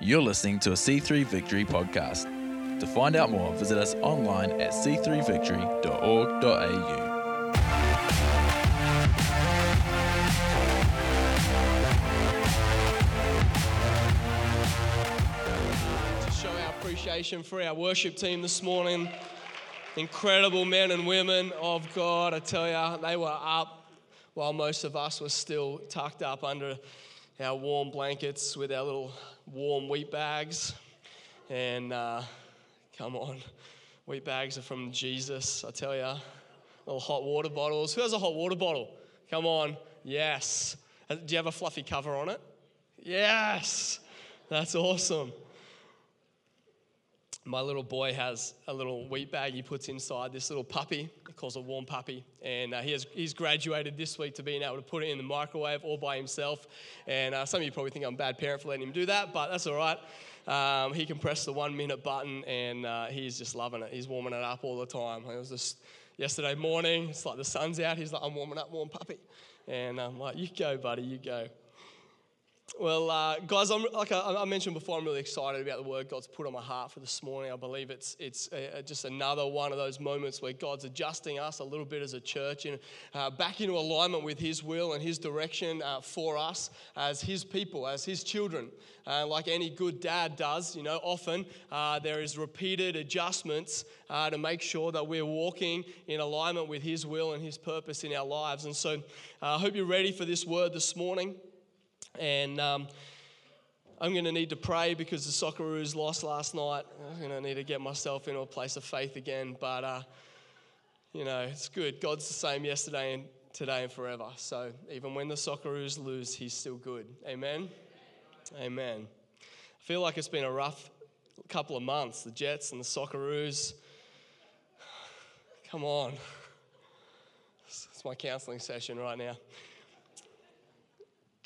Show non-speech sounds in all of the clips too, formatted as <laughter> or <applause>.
You're listening to a C3 Victory podcast. To find out more, visit us online at c3victory.org.au. to show our appreciation for our worship team this morning. Incredible men and women of God, I tell you, they were up while most of us were still tucked up under our warm blankets with our little warm wheat bags. And uh, come on, wheat bags are from Jesus, I tell you. Little hot water bottles. Who has a hot water bottle? Come on, yes. Uh, Do you have a fluffy cover on it? Yes, that's awesome. My little boy has a little wheat bag he puts inside this little puppy. He calls it warm puppy. And uh, he has, he's graduated this week to being able to put it in the microwave all by himself. And uh, some of you probably think I'm a bad parent for letting him do that, but that's all right. Um, he can press the one minute button and uh, he's just loving it. He's warming it up all the time. It was just yesterday morning. It's like the sun's out. He's like, I'm warming up, warm puppy. And I'm like, you go, buddy, you go. Well, uh, guys, I'm, like I, I, mentioned before, I'm really excited about the word God's put on my heart for this morning. I believe it's it's uh, just another one of those moments where God's adjusting us a little bit as a church and uh, back into alignment with His will and His direction uh, for us as His people, as His children. Uh, like any good dad does, you know, often uh, there is repeated adjustments to make sure that we're walking in alignment with His will and His purpose in our lives. And so, I hope you're ready for this word this morning. And um, I'm going to need to pray because the Socceroos lost last night. I'm going to need to get myself into a place of faith again. But, uh, you know, it's good. God's the same yesterday and today and forever. So even when the Socceroos lose, He's still good. Amen? Amen. I feel like it's been a rough couple of months. The Jets and the Socceroos. <sighs> Come on. <laughs> It's my counseling session right now.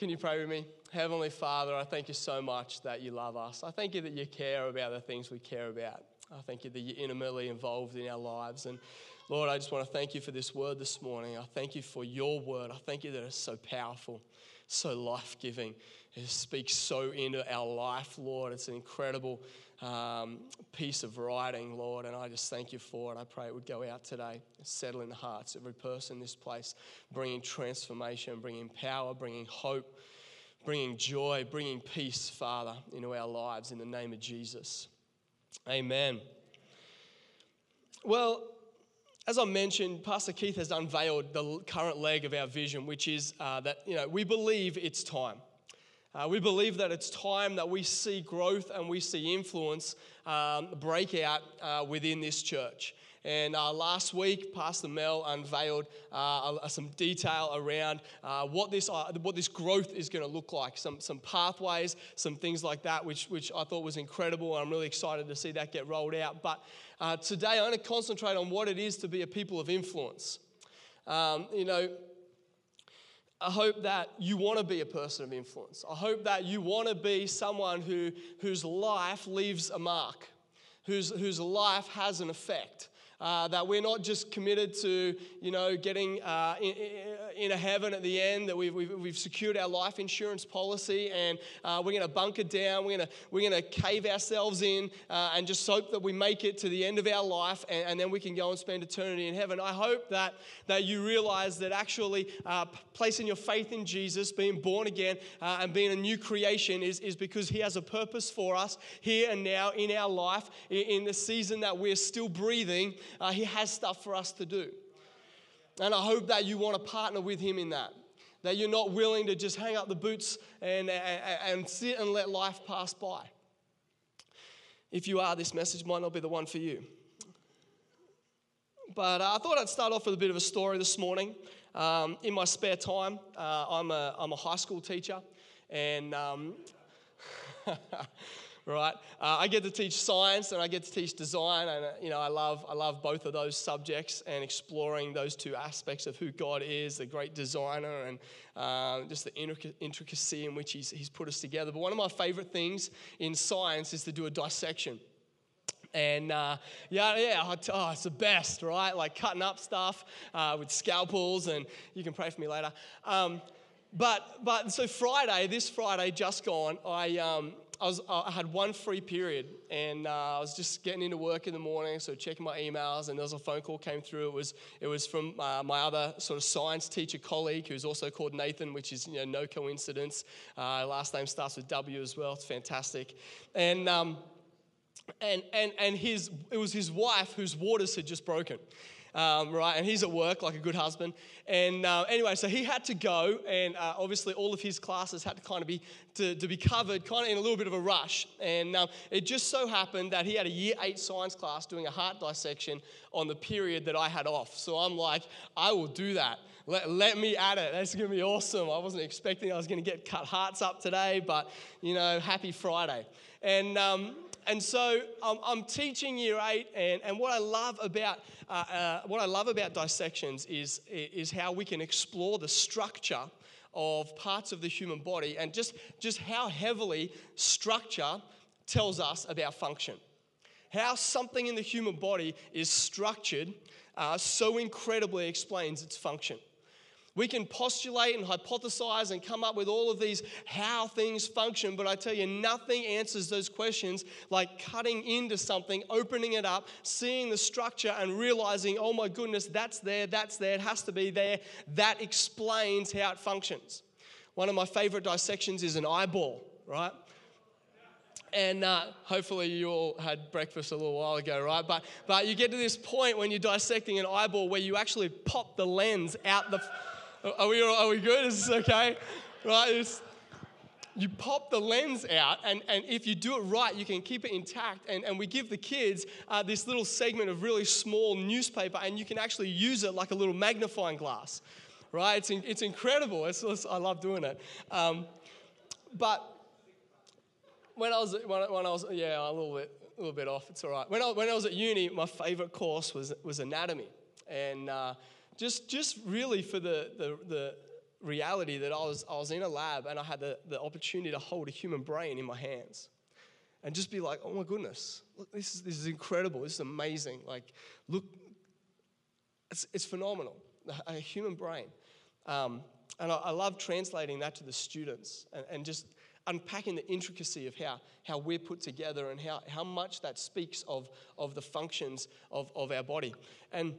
Can you pray with me? Heavenly Father, I thank you so much that you love us. I thank you that you care about the things we care about. I thank you that you're intimately involved in our lives. And Lord, I just want to thank you for this word this morning. I thank you for your word. I thank you that it's so powerful, so life giving. It speaks so into our life, Lord. It's an incredible um, piece of writing, Lord, and I just thank you for it. I pray it would go out today, settle in the hearts of every person in this place, bringing transformation, bringing power, bringing hope, bringing joy, bringing peace, Father, into our lives in the name of Jesus. Amen. Well, as I mentioned, Pastor Keith has unveiled the current leg of our vision, which is uh, that you know we believe it's time. Uh, we believe that it's time that we see growth and we see influence um, break out uh, within this church. And uh, last week, Pastor Mel unveiled uh, some detail around uh, what, this, uh, what this growth is going to look like, some, some pathways, some things like that, which, which I thought was incredible. I'm really excited to see that get rolled out. But today, I'm going to concentrate on what it is to be a people of influence. Um, you know, I hope that you want to be a person of influence. I hope that you want to be someone who, whose life leaves a mark, whose, whose life has an effect. Uh, that we're not just committed to, you know, getting uh, in, in, a heaven at the end, that we've, we've, we've secured our life insurance policy and uh, we're going to bunker down, we're going we're gonna cave ourselves in uh, and just hope that we make it to the end of our life and, and, then we can go and spend eternity in heaven. I hope that, that you realize that actually uh, placing your faith in Jesus, being born again, uh, and being a new creation is, is because He has a purpose for us here and now in our life, in, in the season that we're still breathing uh, He has stuff for us to do. And I hope that you want to partner with Him in that. That you're not willing to just hang up the boots and, and, and sit and let life pass by. If you are, this message might not be the one for you. But uh, I thought I'd start off with a bit of a story this morning. Um, in my spare time, uh, I'm, a, I'm a high school teacher, and um, <laughs> right? Uh, I get to teach science and I get to teach design, and uh, you know I love I love both of those subjects and exploring those two aspects of who God is, the great designer, and uh, just the intricacy in which he's, he's put us together. But one of my favorite things in science is to do a dissection. And uh, yeah, yeah, oh, it's the best, right? Like cutting up stuff uh, with scalpels, and you can pray for me later. Um, but but so Friday, this Friday just gone, I um, I was I had one free period, and uh, I was just getting into work in the morning, so checking my emails, and there was a phone call came through. It was it was from uh, my other sort of science teacher colleague, who's also called Nathan, which is you know no coincidence. Uh, last name starts with W as well. It's fantastic, and. Um, and, and, and his, it was his wife whose waters had just broken um, right? And he's at work like a good husband. And uh, anyway, so he had to go, and uh, obviously all of his classes had to kind of be to, to be covered, kind of in a little bit of a rush. And um, it just so happened that he had a year eight science class doing a heart dissection on the period that I had off. So I'm like, I will do that. Let, let me at it. That's going to be awesome. I wasn't expecting I was going to get cut hearts up today, but you know, happy Friday. And um, and so um, I'm teaching year eight, and, and what I love about uh, uh, what I love about dissections is, is how we can explore the structure of parts of the human body and just, just how heavily structure tells us about function. How something in the human body is structured uh, so incredibly explains its function. We can postulate and hypothesize and come up with all of these how things function, but I tell you, nothing answers those questions like cutting into something, opening it up, seeing the structure, and realizing, oh my goodness, that's there, that's there, it has to be there. That explains how it functions. One of my favorite dissections is an eyeball, right? and uh, hopefully you all had breakfast a little while ago, right? But but you get to this point when you're dissecting an eyeball where you actually pop the lens out the are we, are we good? Is this okay? Right? It's, you pop the lens out, and, and if you do it right, you can keep it intact. And, and we give the kids uh, this little segment of really small newspaper, and you can actually use it like a little magnifying glass, right? It's, in, it's incredible. It's, it's, I love doing it. Um, but when I was, when, when I was, yeah, a little bit, a little bit off. It's all right. When I, when I was at uni, my favorite course was, was anatomy. And uh, just, just really for the, the, the reality that I was, I was in a lab and I had the, the opportunity to hold a human brain in my hands and just be like, oh my goodness, look, this is, this is incredible. This is amazing. Like, look, it's, it's phenomenal. A, human brain. Um, and I, I, love translating that to the students and, and just unpacking the intricacy of how, how we're put together and how, how much that speaks of, of the functions of, of our body. And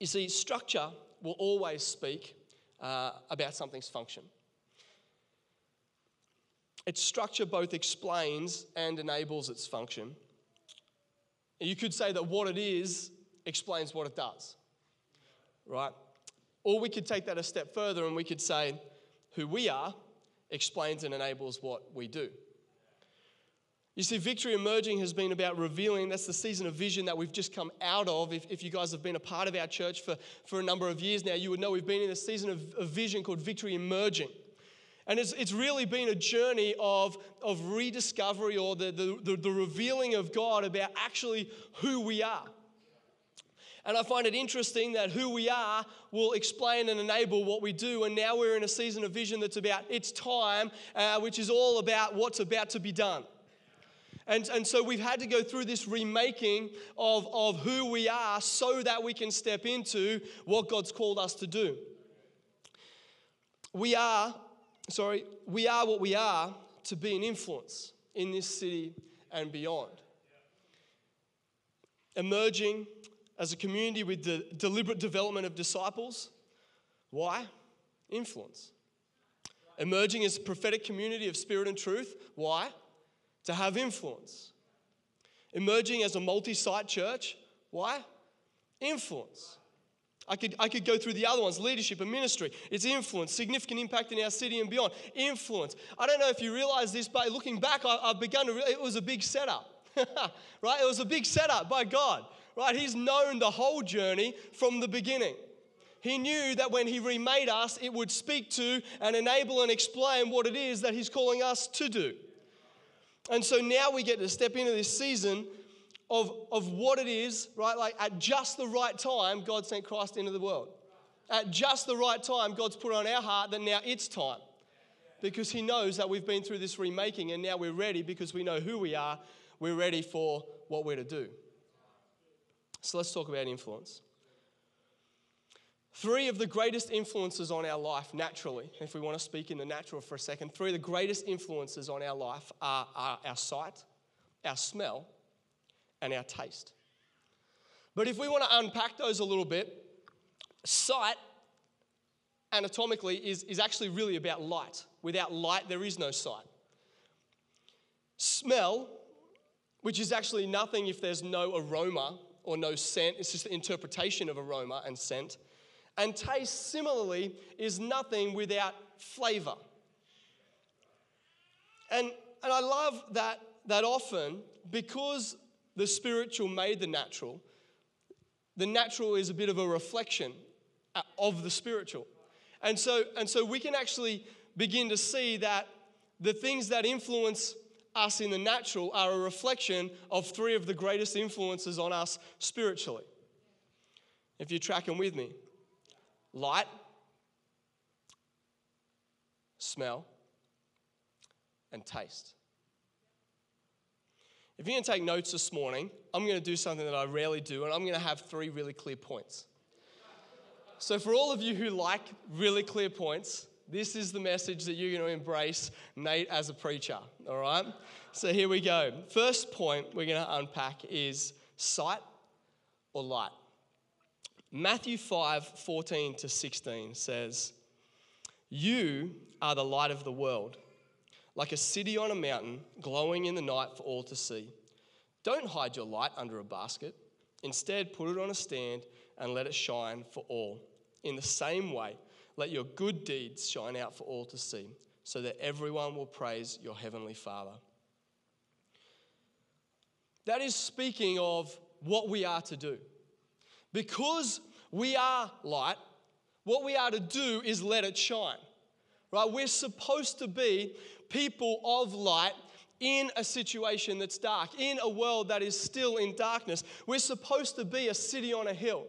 you see, structure will always speak uh, about something's function. Its structure both explains and enables its function. You could say that what it is explains what it does, right? Or we could take that a step further and we could say who we are explains and enables what we do. You see, Victory Emerging has been about revealing. That's the season of vision that we've just come out of. If, if you guys have been a part of our church for, for a number of years now, you would know we've been in a season of, of vision called Victory Emerging. And it's, it's really been a journey of, of rediscovery or the, the, the, the revealing of God about actually who we are. And I find it interesting that who we are will explain and enable what we do. And now we're in a season of vision that's about it's time, uh, which is all about what's about to be done. And, and so we've had to go through this remaking of, of who we are so that we can step into what God's called us to do. We are, sorry, we are what we are to be an influence in this city and beyond. Emerging as a community with the deliberate development of disciples. Why? Influence. Emerging as a prophetic community of spirit and truth. Why? To have influence. Emerging as a multi site church, why? Influence. I could, I could go through the other ones leadership and ministry. It's influence, significant impact in our city and beyond. Influence. I don't know if you realize this, but looking back, I, have begun to, re- it was a big setup, <laughs> right? It was a big setup by God, right? He's known the whole journey from the beginning. He knew that when He remade us, it would speak to and enable and explain what it is that He's calling us to do. And so now we get to step into this season of, of what it is, right? Like at just the right time, God sent Christ into the world. At just the right time, God's put on our heart that now it's time. Because He knows that we've been through this remaking and now we're ready because we know who we are. We're ready for what we're to do. So let's talk about influence. Three of the greatest influences on our life, naturally, if we want to speak in the natural for a second, three of the greatest influences on our life are, are our sight, our smell, and our taste. But if we want to unpack those a little bit, sight anatomically is, is actually really about light. Without light, there is no sight. Smell, which is actually nothing if there's no aroma or no scent, it's just the interpretation of aroma and scent. And taste, similarly, is nothing without flavor. And, and I love that, that often because the spiritual made the natural, the natural is a bit of a reflection uh, of the spiritual. And so, and so we can actually begin to see that the things that influence us in the natural are a reflection of three of the greatest influences on us spiritually. If you're tracking with me light, smell, and taste. If you're going to take notes this morning, I'm going to do something that I rarely do, and I'm going to have three really clear points. So, for all of you who like really clear points, this is the message that you're going to embrace Nate as a preacher, all right? So, here we go. First point we're going to unpack is sight or light. Matthew 5 14 to 16 says, You are the light of the world, like a city on a mountain, glowing in the night for all to see. Don't hide your light under a basket. Instead, put it on a stand and let it shine for all. In the same way, let your good deeds shine out for all to see, so that everyone will praise your heavenly Father. That is speaking of what we are to do. Because we are light, what we are to do is let it shine. Right? We're supposed to be people of light in a situation that's dark, in a world that is still in darkness. We're supposed to be a city on a hill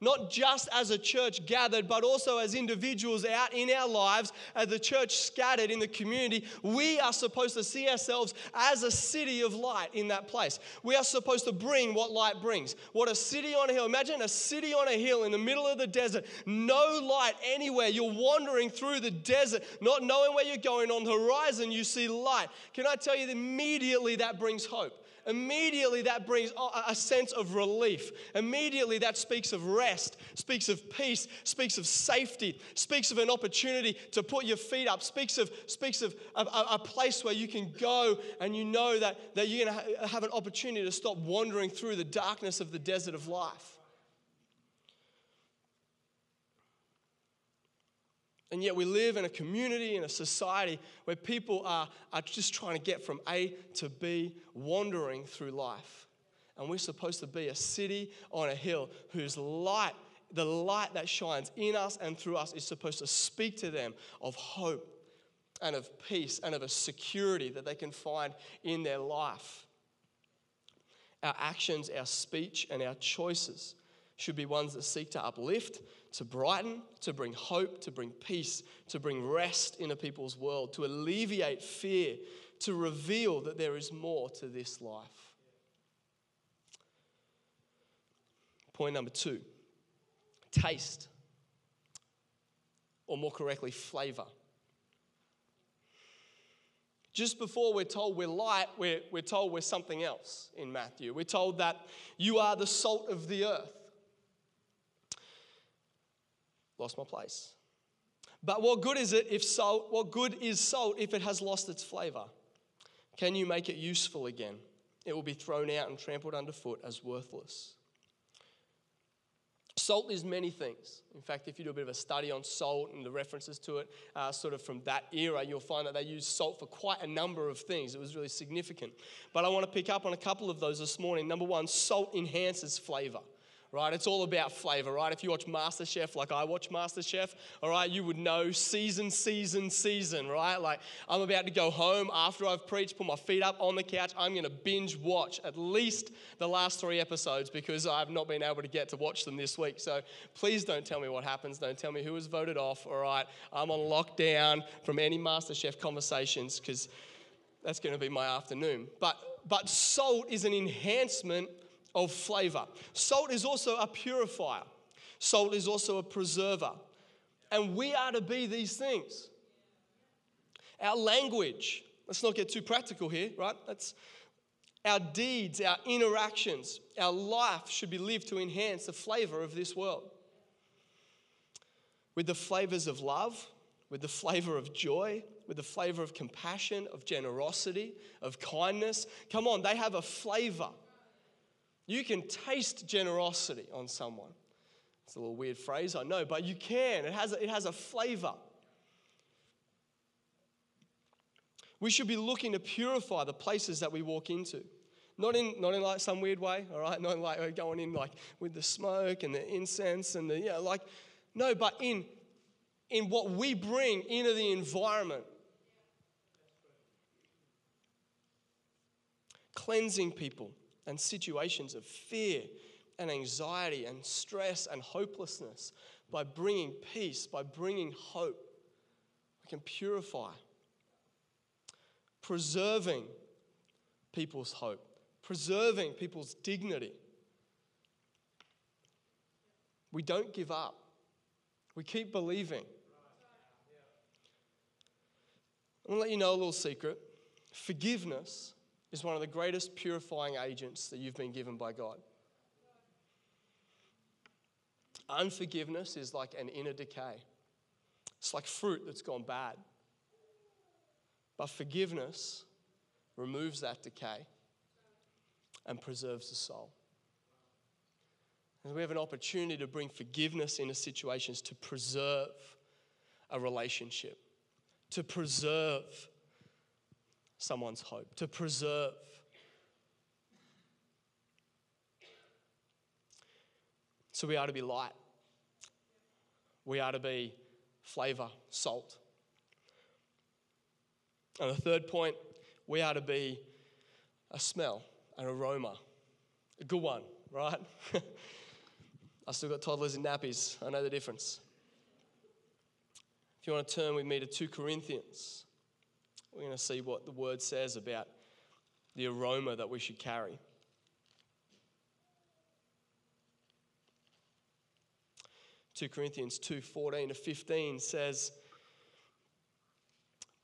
not just as a church gathered, but also as individuals out in our lives, as the church scattered in the community, we are supposed to see ourselves as a city of light in that place. We are supposed to bring what light brings. What a city on a hill. Imagine a city on a hill in the middle of the desert, no light anywhere. You're wandering through the desert, not knowing where you're going. On the horizon, you see light. Can I tell you, immediately that brings hope. Immediately, that brings a sense of relief. Immediately, that speaks of rest, speaks of peace, speaks of safety, speaks of an opportunity to put your feet up, speaks of, speaks of a, a place where you can go and you know that, that you're going to have an opportunity to stop wandering through the darkness of the desert of life. And yet we live in a community, in a society where people are, are just trying to get from A to B, wandering through life. And we're supposed to be a city on a hill whose light, the light that shines in us and through us, is supposed to speak to them of hope and of peace and of a security that they can find in their life. Our actions, our speech, and our choices should be ones that seek to uplift, to brighten, to bring hope, to bring peace, to bring rest in a people's world, to alleviate fear, to reveal that there is more to this life. Point number two taste, or more correctly, flavor. Just before we're told we're light, we're, we're told we're something else in Matthew. We're told that you are the salt of the earth lost my place. But what good is it if salt, what good is salt if it has lost its flavor? Can you make it useful again? It will be thrown out and trampled underfoot as worthless. Salt is many things. In fact, if you do a bit of a study on salt and the references to it, uh, sort of from that era, you'll find that they used salt for quite a number of things. It was really significant. But I want to pick up on a couple of those this morning. Number one, salt enhances flavor right? It's all about flavor, right? If you watch MasterChef like I watch MasterChef, all right, you would know season, season, season, right? Like I'm about to go home after I've preached, put my feet up on the couch. I'm going to binge watch at least the last three episodes because I've not been able to get to watch them this week. So please don't tell me what happens. Don't tell me who was voted off, all right? I'm on lockdown from any MasterChef conversations because that's going to be my afternoon. But but salt is an enhancement of flavor. Salt is also a purifier. Salt is also a preserver. And we are to be these things. Our language, let's not get too practical here, right? That's our deeds, our interactions, our life should be lived to enhance the flavor of this world. With the flavors of love, with the flavor of joy, with the flavor of compassion, of generosity, of kindness. Come on, they have a flavor. You can taste generosity on someone. It's a little weird phrase, I know, but you can. It has a, it has a flavor. We should be looking to purify the places that we walk into. Not in, not in like some weird way, all right? <laughs> Not like going in like with the smoke and the incense and the, yeah, like, no, but in, in what we bring into the environment. Cleansing people and situations of fear and anxiety and stress and hopelessness by bringing peace, by bringing hope. We can purify, preserving people's hope, preserving people's dignity. We don't give up, we keep believing. I'm gonna let you know a little secret. Forgiveness is one of the greatest purifying agents that you've been given by God. Unforgiveness is like an inner decay, it's like fruit that's gone bad. But forgiveness removes that decay and preserves the soul. And we have an opportunity to bring forgiveness into situations to preserve a relationship, to preserve someone's hope, to preserve. So we are to be light. We are to be flavor, salt. And the third point, we are to be a smell, an aroma. A good one, right? <laughs> I still got toddlers in nappies. I know the difference. If you want to turn with me to 2 Corinthians, we're going to see what the word says about the aroma that we should carry. Two Corinthians two fourteen to 15 says,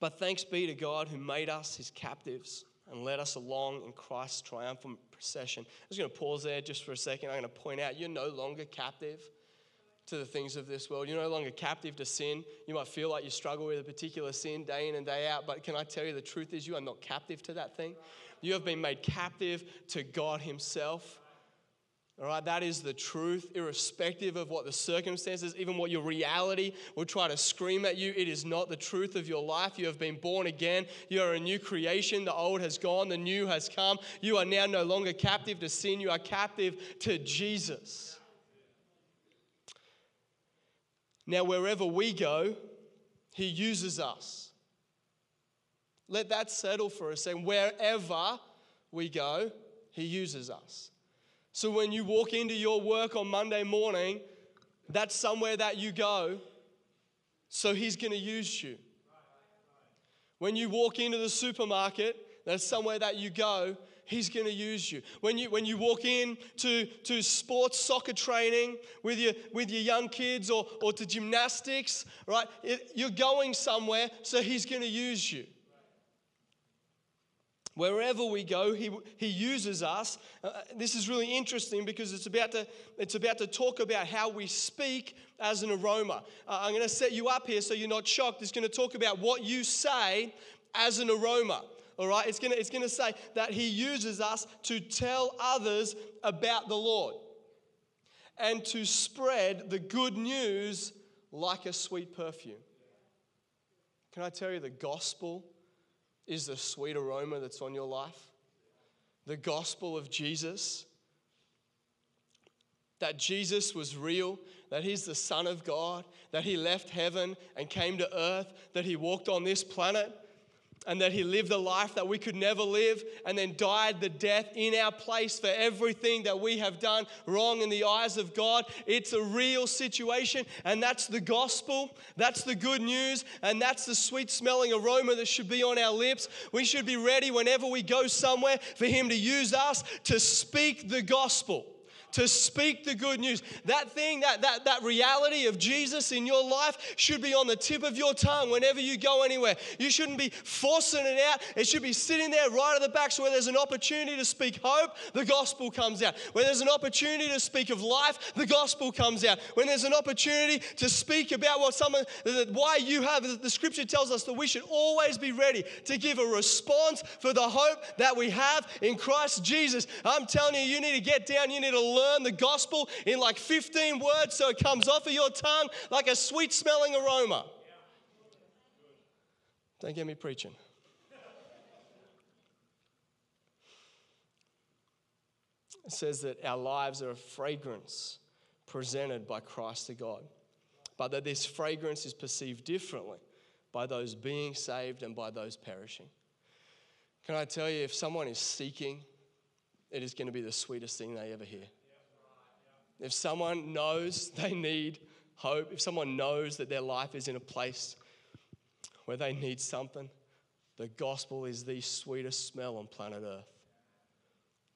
But thanks be to God who made us his captives and led us along in Christ's triumphant procession. I'm just going to pause there just for a second. I'm going to point out you're no longer captive to the things of this world. You're no longer captive to sin. You might feel like you struggle with a particular sin day in and day out, but can I tell you the truth is you are not captive to that thing? You have been made captive to God Himself. All right, that is the truth, irrespective of what the circumstances, even what your reality will try to scream at you. It is not the truth of your life. You have been born again. You are a new creation. The old has gone, the new has come. You are now no longer captive to sin, you are captive to Jesus. Now, wherever we go, He uses us. Let that settle for a second. Wherever we go, He uses us. So when you walk into your work on Monday morning, that's somewhere that you go, so He's going to use you. When you walk into the supermarket, that's somewhere that you go, He's going to use you. When you, when you walk in to, to sports soccer training with your, with your young kids or, or to gymnastics, right? It, you're going somewhere, so He's going to use you. Wherever we go, he, he uses us. Uh, this is really interesting because it's about, to, it's about to talk about how we speak as an aroma. Uh, I'm going to set you up here so you're not shocked. It's going to talk about what you say as an aroma all right? It's gonna, it's gonna say that He uses us to tell others about the Lord and to spread the good news like a sweet perfume. Can I tell you, the gospel is the sweet aroma that's on your life? The gospel of Jesus. That Jesus was real, that He's the Son of God, that He left heaven and came to earth, that He walked on this planet and that he lived a life that we could never live and then died the death in our place for everything that we have done wrong in the eyes of God. It's a real situation, and that's the gospel. That's the good news, and that's the sweet smelling aroma that should be on our lips. We should be ready whenever we go somewhere for him to use us to speak the gospel to speak the good news. That thing, that, that, that reality of Jesus in your life should be on the tip of your tongue whenever you go anywhere. You shouldn't be forcing it out. It should be sitting there right at the back so where there's an opportunity to speak hope, the gospel comes out. Where there's an opportunity to speak of life, the gospel comes out. When there's an opportunity to speak about what someone, why you have, the scripture tells us that we should always be ready to give a response for the hope that we have in Christ Jesus. I'm telling you, you need to get down, you need to learn the gospel in like 15 words so it comes off of your tongue like a sweet smelling aroma. Don't get me preaching. It says that our lives are a fragrance presented by Christ to God, but that this fragrance is perceived differently by those being saved and by those perishing. Can I tell you, if someone is seeking, it is going to be the sweetest thing they ever hear. If someone knows <laughs> they need hope, if someone knows that their life is in a place where they need something, the gospel is the sweetest smell on planet Earth.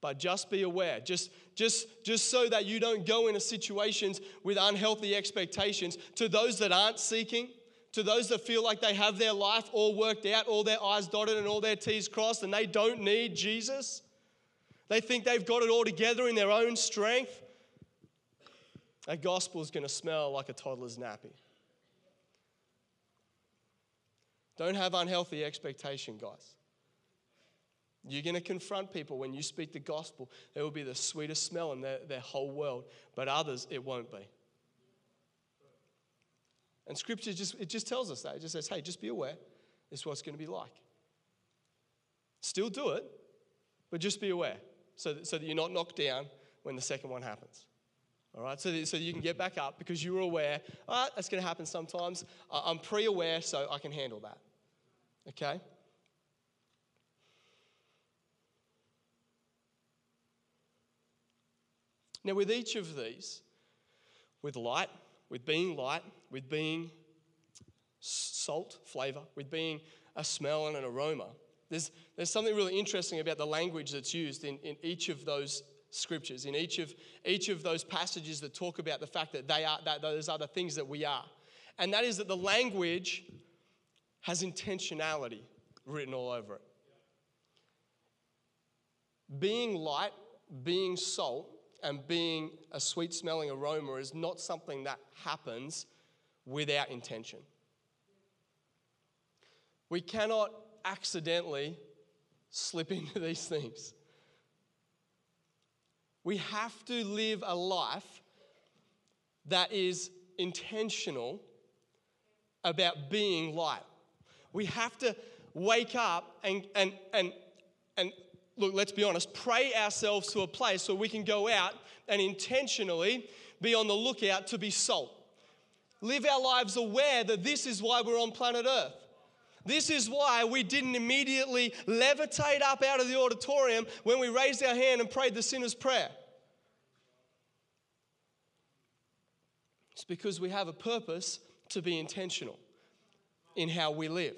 But just be aware, just, just, just so that you don't go into situations with unhealthy expectations. To those that aren't seeking, to those that feel like they have their life all worked out, all their I's dotted and all their T's crossed, and they don't need Jesus, they think they've got it all together in their own strength. That gospel is going to smell like a toddler's nappy. Don't have unhealthy expectation, guys. You're going to confront people when you speak the gospel. It will be the sweetest smell in their, their whole world, but others, it won't be. And scripture just, it just tells us that. It just says, hey, just be aware. This is what it's going to be like. Still do it, but just be aware so that, so that you're not knocked down when the second one happens. All right, so, so you can get back up because you were aware, all right, that's going to happen sometimes. I'm pre aware, so I can handle that. Okay? Now, with each of these, with light, with being light, with being salt, flavor, with being a smell and an aroma, there's, there's something really interesting about the language that's used in, in each of those scriptures, in each of, each of those passages that talk about the fact that they are, that those are the things that we are. And that is that the language has intentionality written all over it. Being light, being salt, and being a sweet smelling aroma is not something that happens without intention. We cannot accidentally slip <laughs> into these things. We have to live a life that is intentional about being light. We have to wake up and, and, and, and look, let's be honest, pray ourselves to a place where we can go out and intentionally be on the lookout to be salt. Live our lives aware that this is why we're on planet Earth. This is why we didn't immediately levitate up out of the auditorium when we raised our hand and prayed the sinner's prayer. It's because we have a purpose to be intentional in how we live.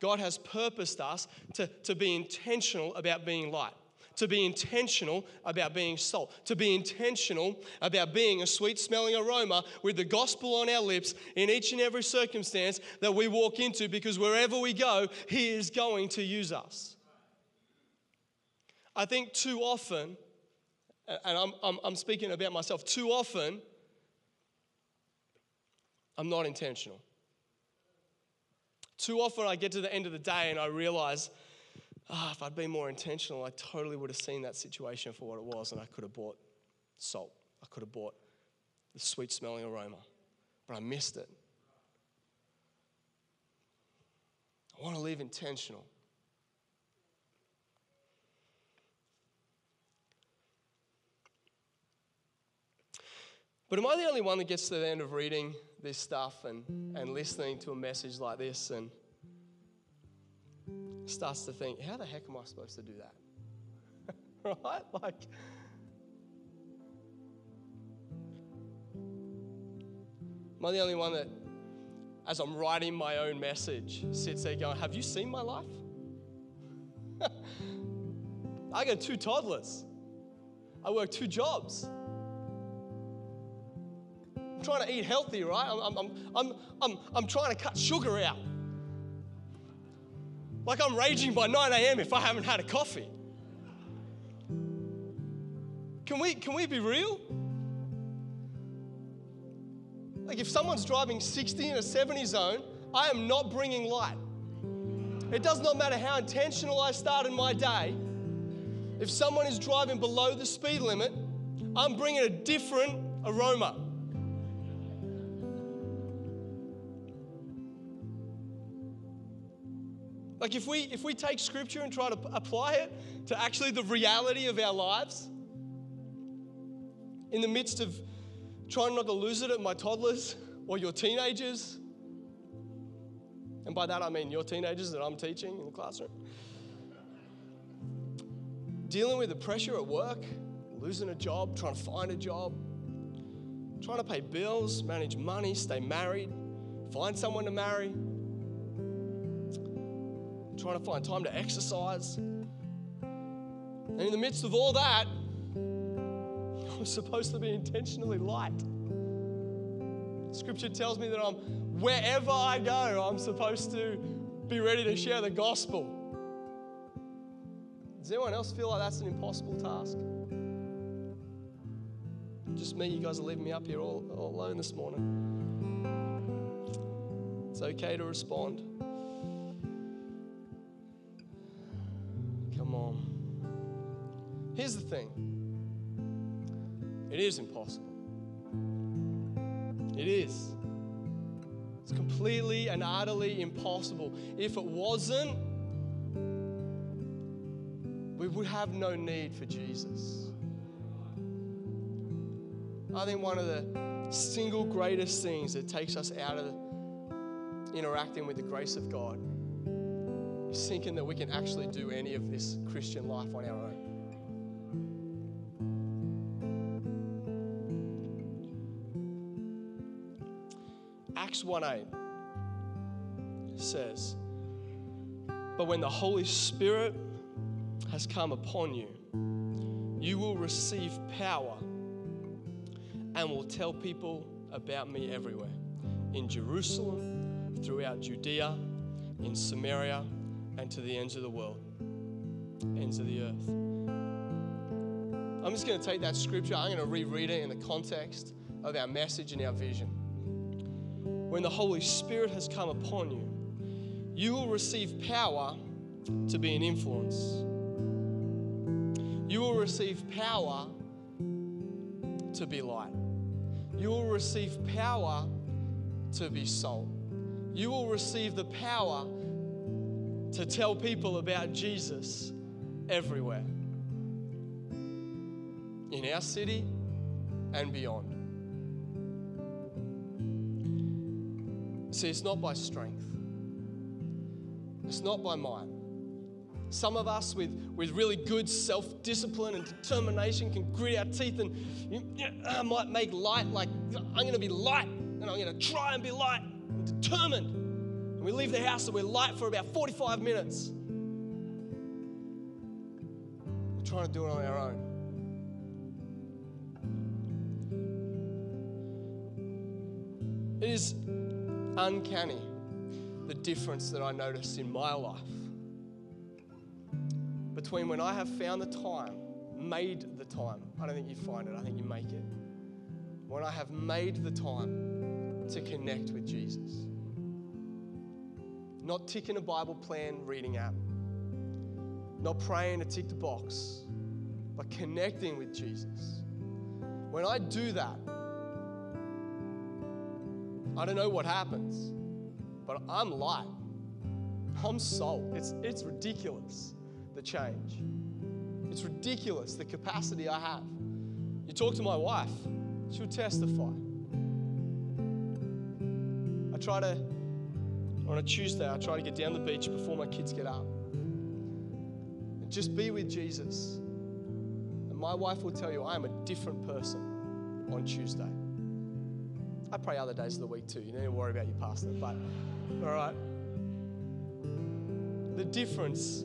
God has purposed us to, to be intentional about being light, to be intentional about being salt, to be intentional about being a sweet smelling aroma with the gospel on our lips in each and every circumstance that we walk into because wherever we go, He is going to use us. I think too often, and I'm, I'm, I'm speaking about myself, too often, I'm not intentional. Too often I get to the end of the day and I realize, ah, oh, if I'd been more intentional, I totally would have seen that situation for what it was and I could have bought salt. I could have bought the sweet smelling aroma, but I missed it. I want to live intentional. But am I the only one that gets to the end of reading this stuff and, and listening to a message like this and starts to think, how the heck am I supposed to do that? <laughs> right? Like, am I the only one that, as I'm writing my own message, sits there going, Have you seen my life? <laughs> I got two toddlers. I work two jobs. Trying to eat healthy, right? I'm, I'm, I'm, I'm, I'm trying to cut sugar out. Like I'm raging by 9 a.m. if I haven't had a coffee. Can we, can we be real? Like if someone's driving 60 in a 70 zone, I am not bringing light. It does not matter how intentional I start in my day. If someone is driving below the speed limit, I'm bringing a different aroma. Like if we if we take scripture and try to apply it to actually the reality of our lives in the midst of trying not to lose it at my toddlers or your teenagers, and by that I mean your teenagers that I'm teaching in the classroom. Dealing with the pressure at work, losing a job, trying to find a job, trying to pay bills, manage money, stay married, find someone to marry, trying to find time to exercise. And in the midst of all that, <laughs> I was supposed to be intentionally light. Scripture tells me that I'm wherever I go, I'm supposed to be ready to share the gospel. Does anyone else feel like that's an impossible task? Just me, you guys are leaving me up here all, all alone this morning. It's okay to respond. Here's the thing it is impossible. It is. It's completely and utterly impossible. If it wasn't, we would have no need for Jesus. I think one of the single greatest things that takes us out of interacting with the grace of God is thinking that we can actually do any of this Christian life on our own. Acts 1 8 says, But when the Holy Spirit has come upon you, you will receive power and will tell people about me everywhere in Jerusalem, throughout Judea, in Samaria, and to the ends of the world, ends of the earth. I'm just going to take that scripture, I'm going to reread it in the context of our message and our vision. When the Holy Spirit has come upon you, you will receive power to be an influence. You will receive power to be light. You will receive power to be salt. You will receive the power to tell people about Jesus everywhere in our city and beyond. See, it's not by strength, it's not by might. Some of us with, with really good self discipline and determination can grit our teeth and you, ah, might make light like I'm going to be light and I'm going to try and be light and determined. And we leave the house and we're light for about 45 minutes. We're trying to do it on our own. It is uncanny the difference that I notice in my life between when I have found the time, made the time. I don't think you find it, I think you make it. When I have made the time to connect with Jesus. Not ticking a Bible plan reading app, not praying to tick the box, but connecting with Jesus. When I do that, I don't know what happens, but I'm light. I'm salt. It's, it's ridiculous the change. It's ridiculous the capacity I have. You talk to my wife, she'll testify. I try to, on a Tuesday, I try to get down the beach before my kids get up. And just be with Jesus. And my wife will tell you I am a different person on Tuesday. I pray other days of the week too. You don't need to worry about your pastor, but all right. The difference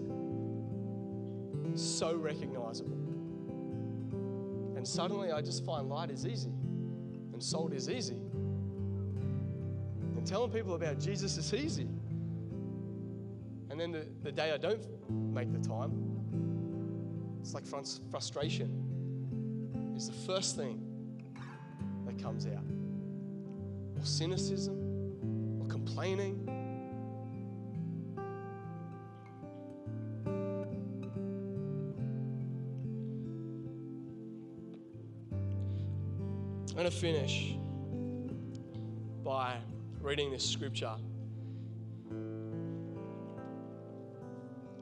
so recognizable. And suddenly I just find light is easy and salt is easy. And telling people about Jesus is easy. And then the, the day I don't make the time, it's like frustration is the first thing that comes out. Or cynicism, or complaining. I'm going to finish by reading this scripture.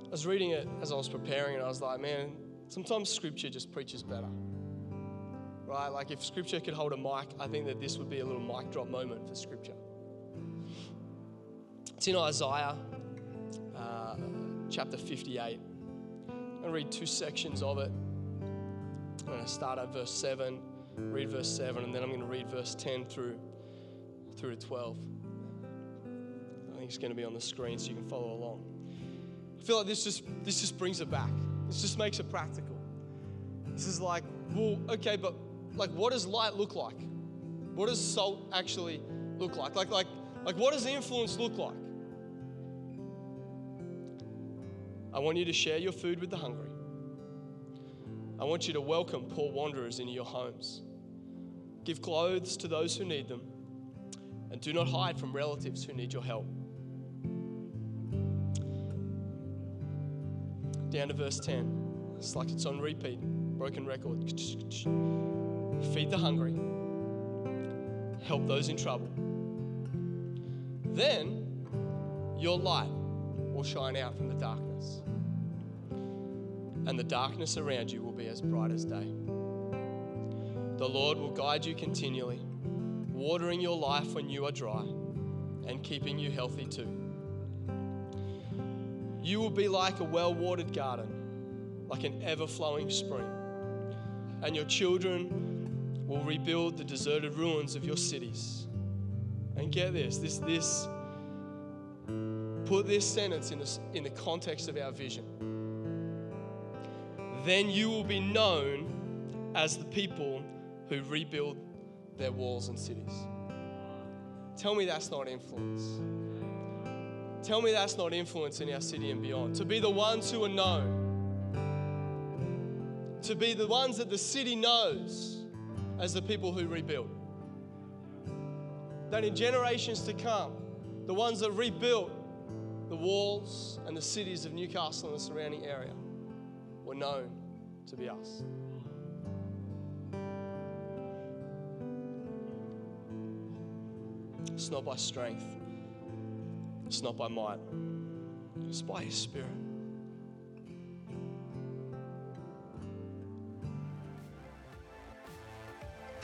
I was reading it as I was preparing, and I was like, man, sometimes scripture just preaches better. Right? Like, if scripture could hold a mic, I think that this would be a little mic drop moment for scripture. It's in Isaiah uh, chapter 58. I'm going to read two sections of it. I'm going to start at verse 7, read verse 7, and then I'm going to read verse 10 through, through to 12. I think it's going to be on the screen so you can follow along. I feel like this just this just brings it back. This just makes it practical. This is like, well, okay, but like what does light look like? What does salt actually look like? Like like like what does influence look like? I want you to share your food with the hungry. I want you to welcome poor wanderers into your homes. Give clothes to those who need them, and do not hide from relatives who need your help. down to verse 10. It's like it's on repeat, broken record. Feed the hungry, help those in trouble. Then your light will shine out from the darkness, and the darkness around you will be as bright as day. The Lord will guide you continually, watering your life when you are dry, and keeping you healthy too. You will be like a well watered garden, like an ever flowing spring. And your children will rebuild the deserted ruins of your cities. And get this, this, this, put this sentence in the, in the context of our vision. Then you will be known as the people who rebuild their walls and cities. Tell me that's not influence. Tell me that's not influence in our city and beyond. To be the ones who are known, to be the ones that the city knows as the people who rebuilt. That in generations to come, the ones that rebuilt the walls and the cities of Newcastle and the surrounding area were known to be us. It's not by strength, it's not by might, it's by His Spirit.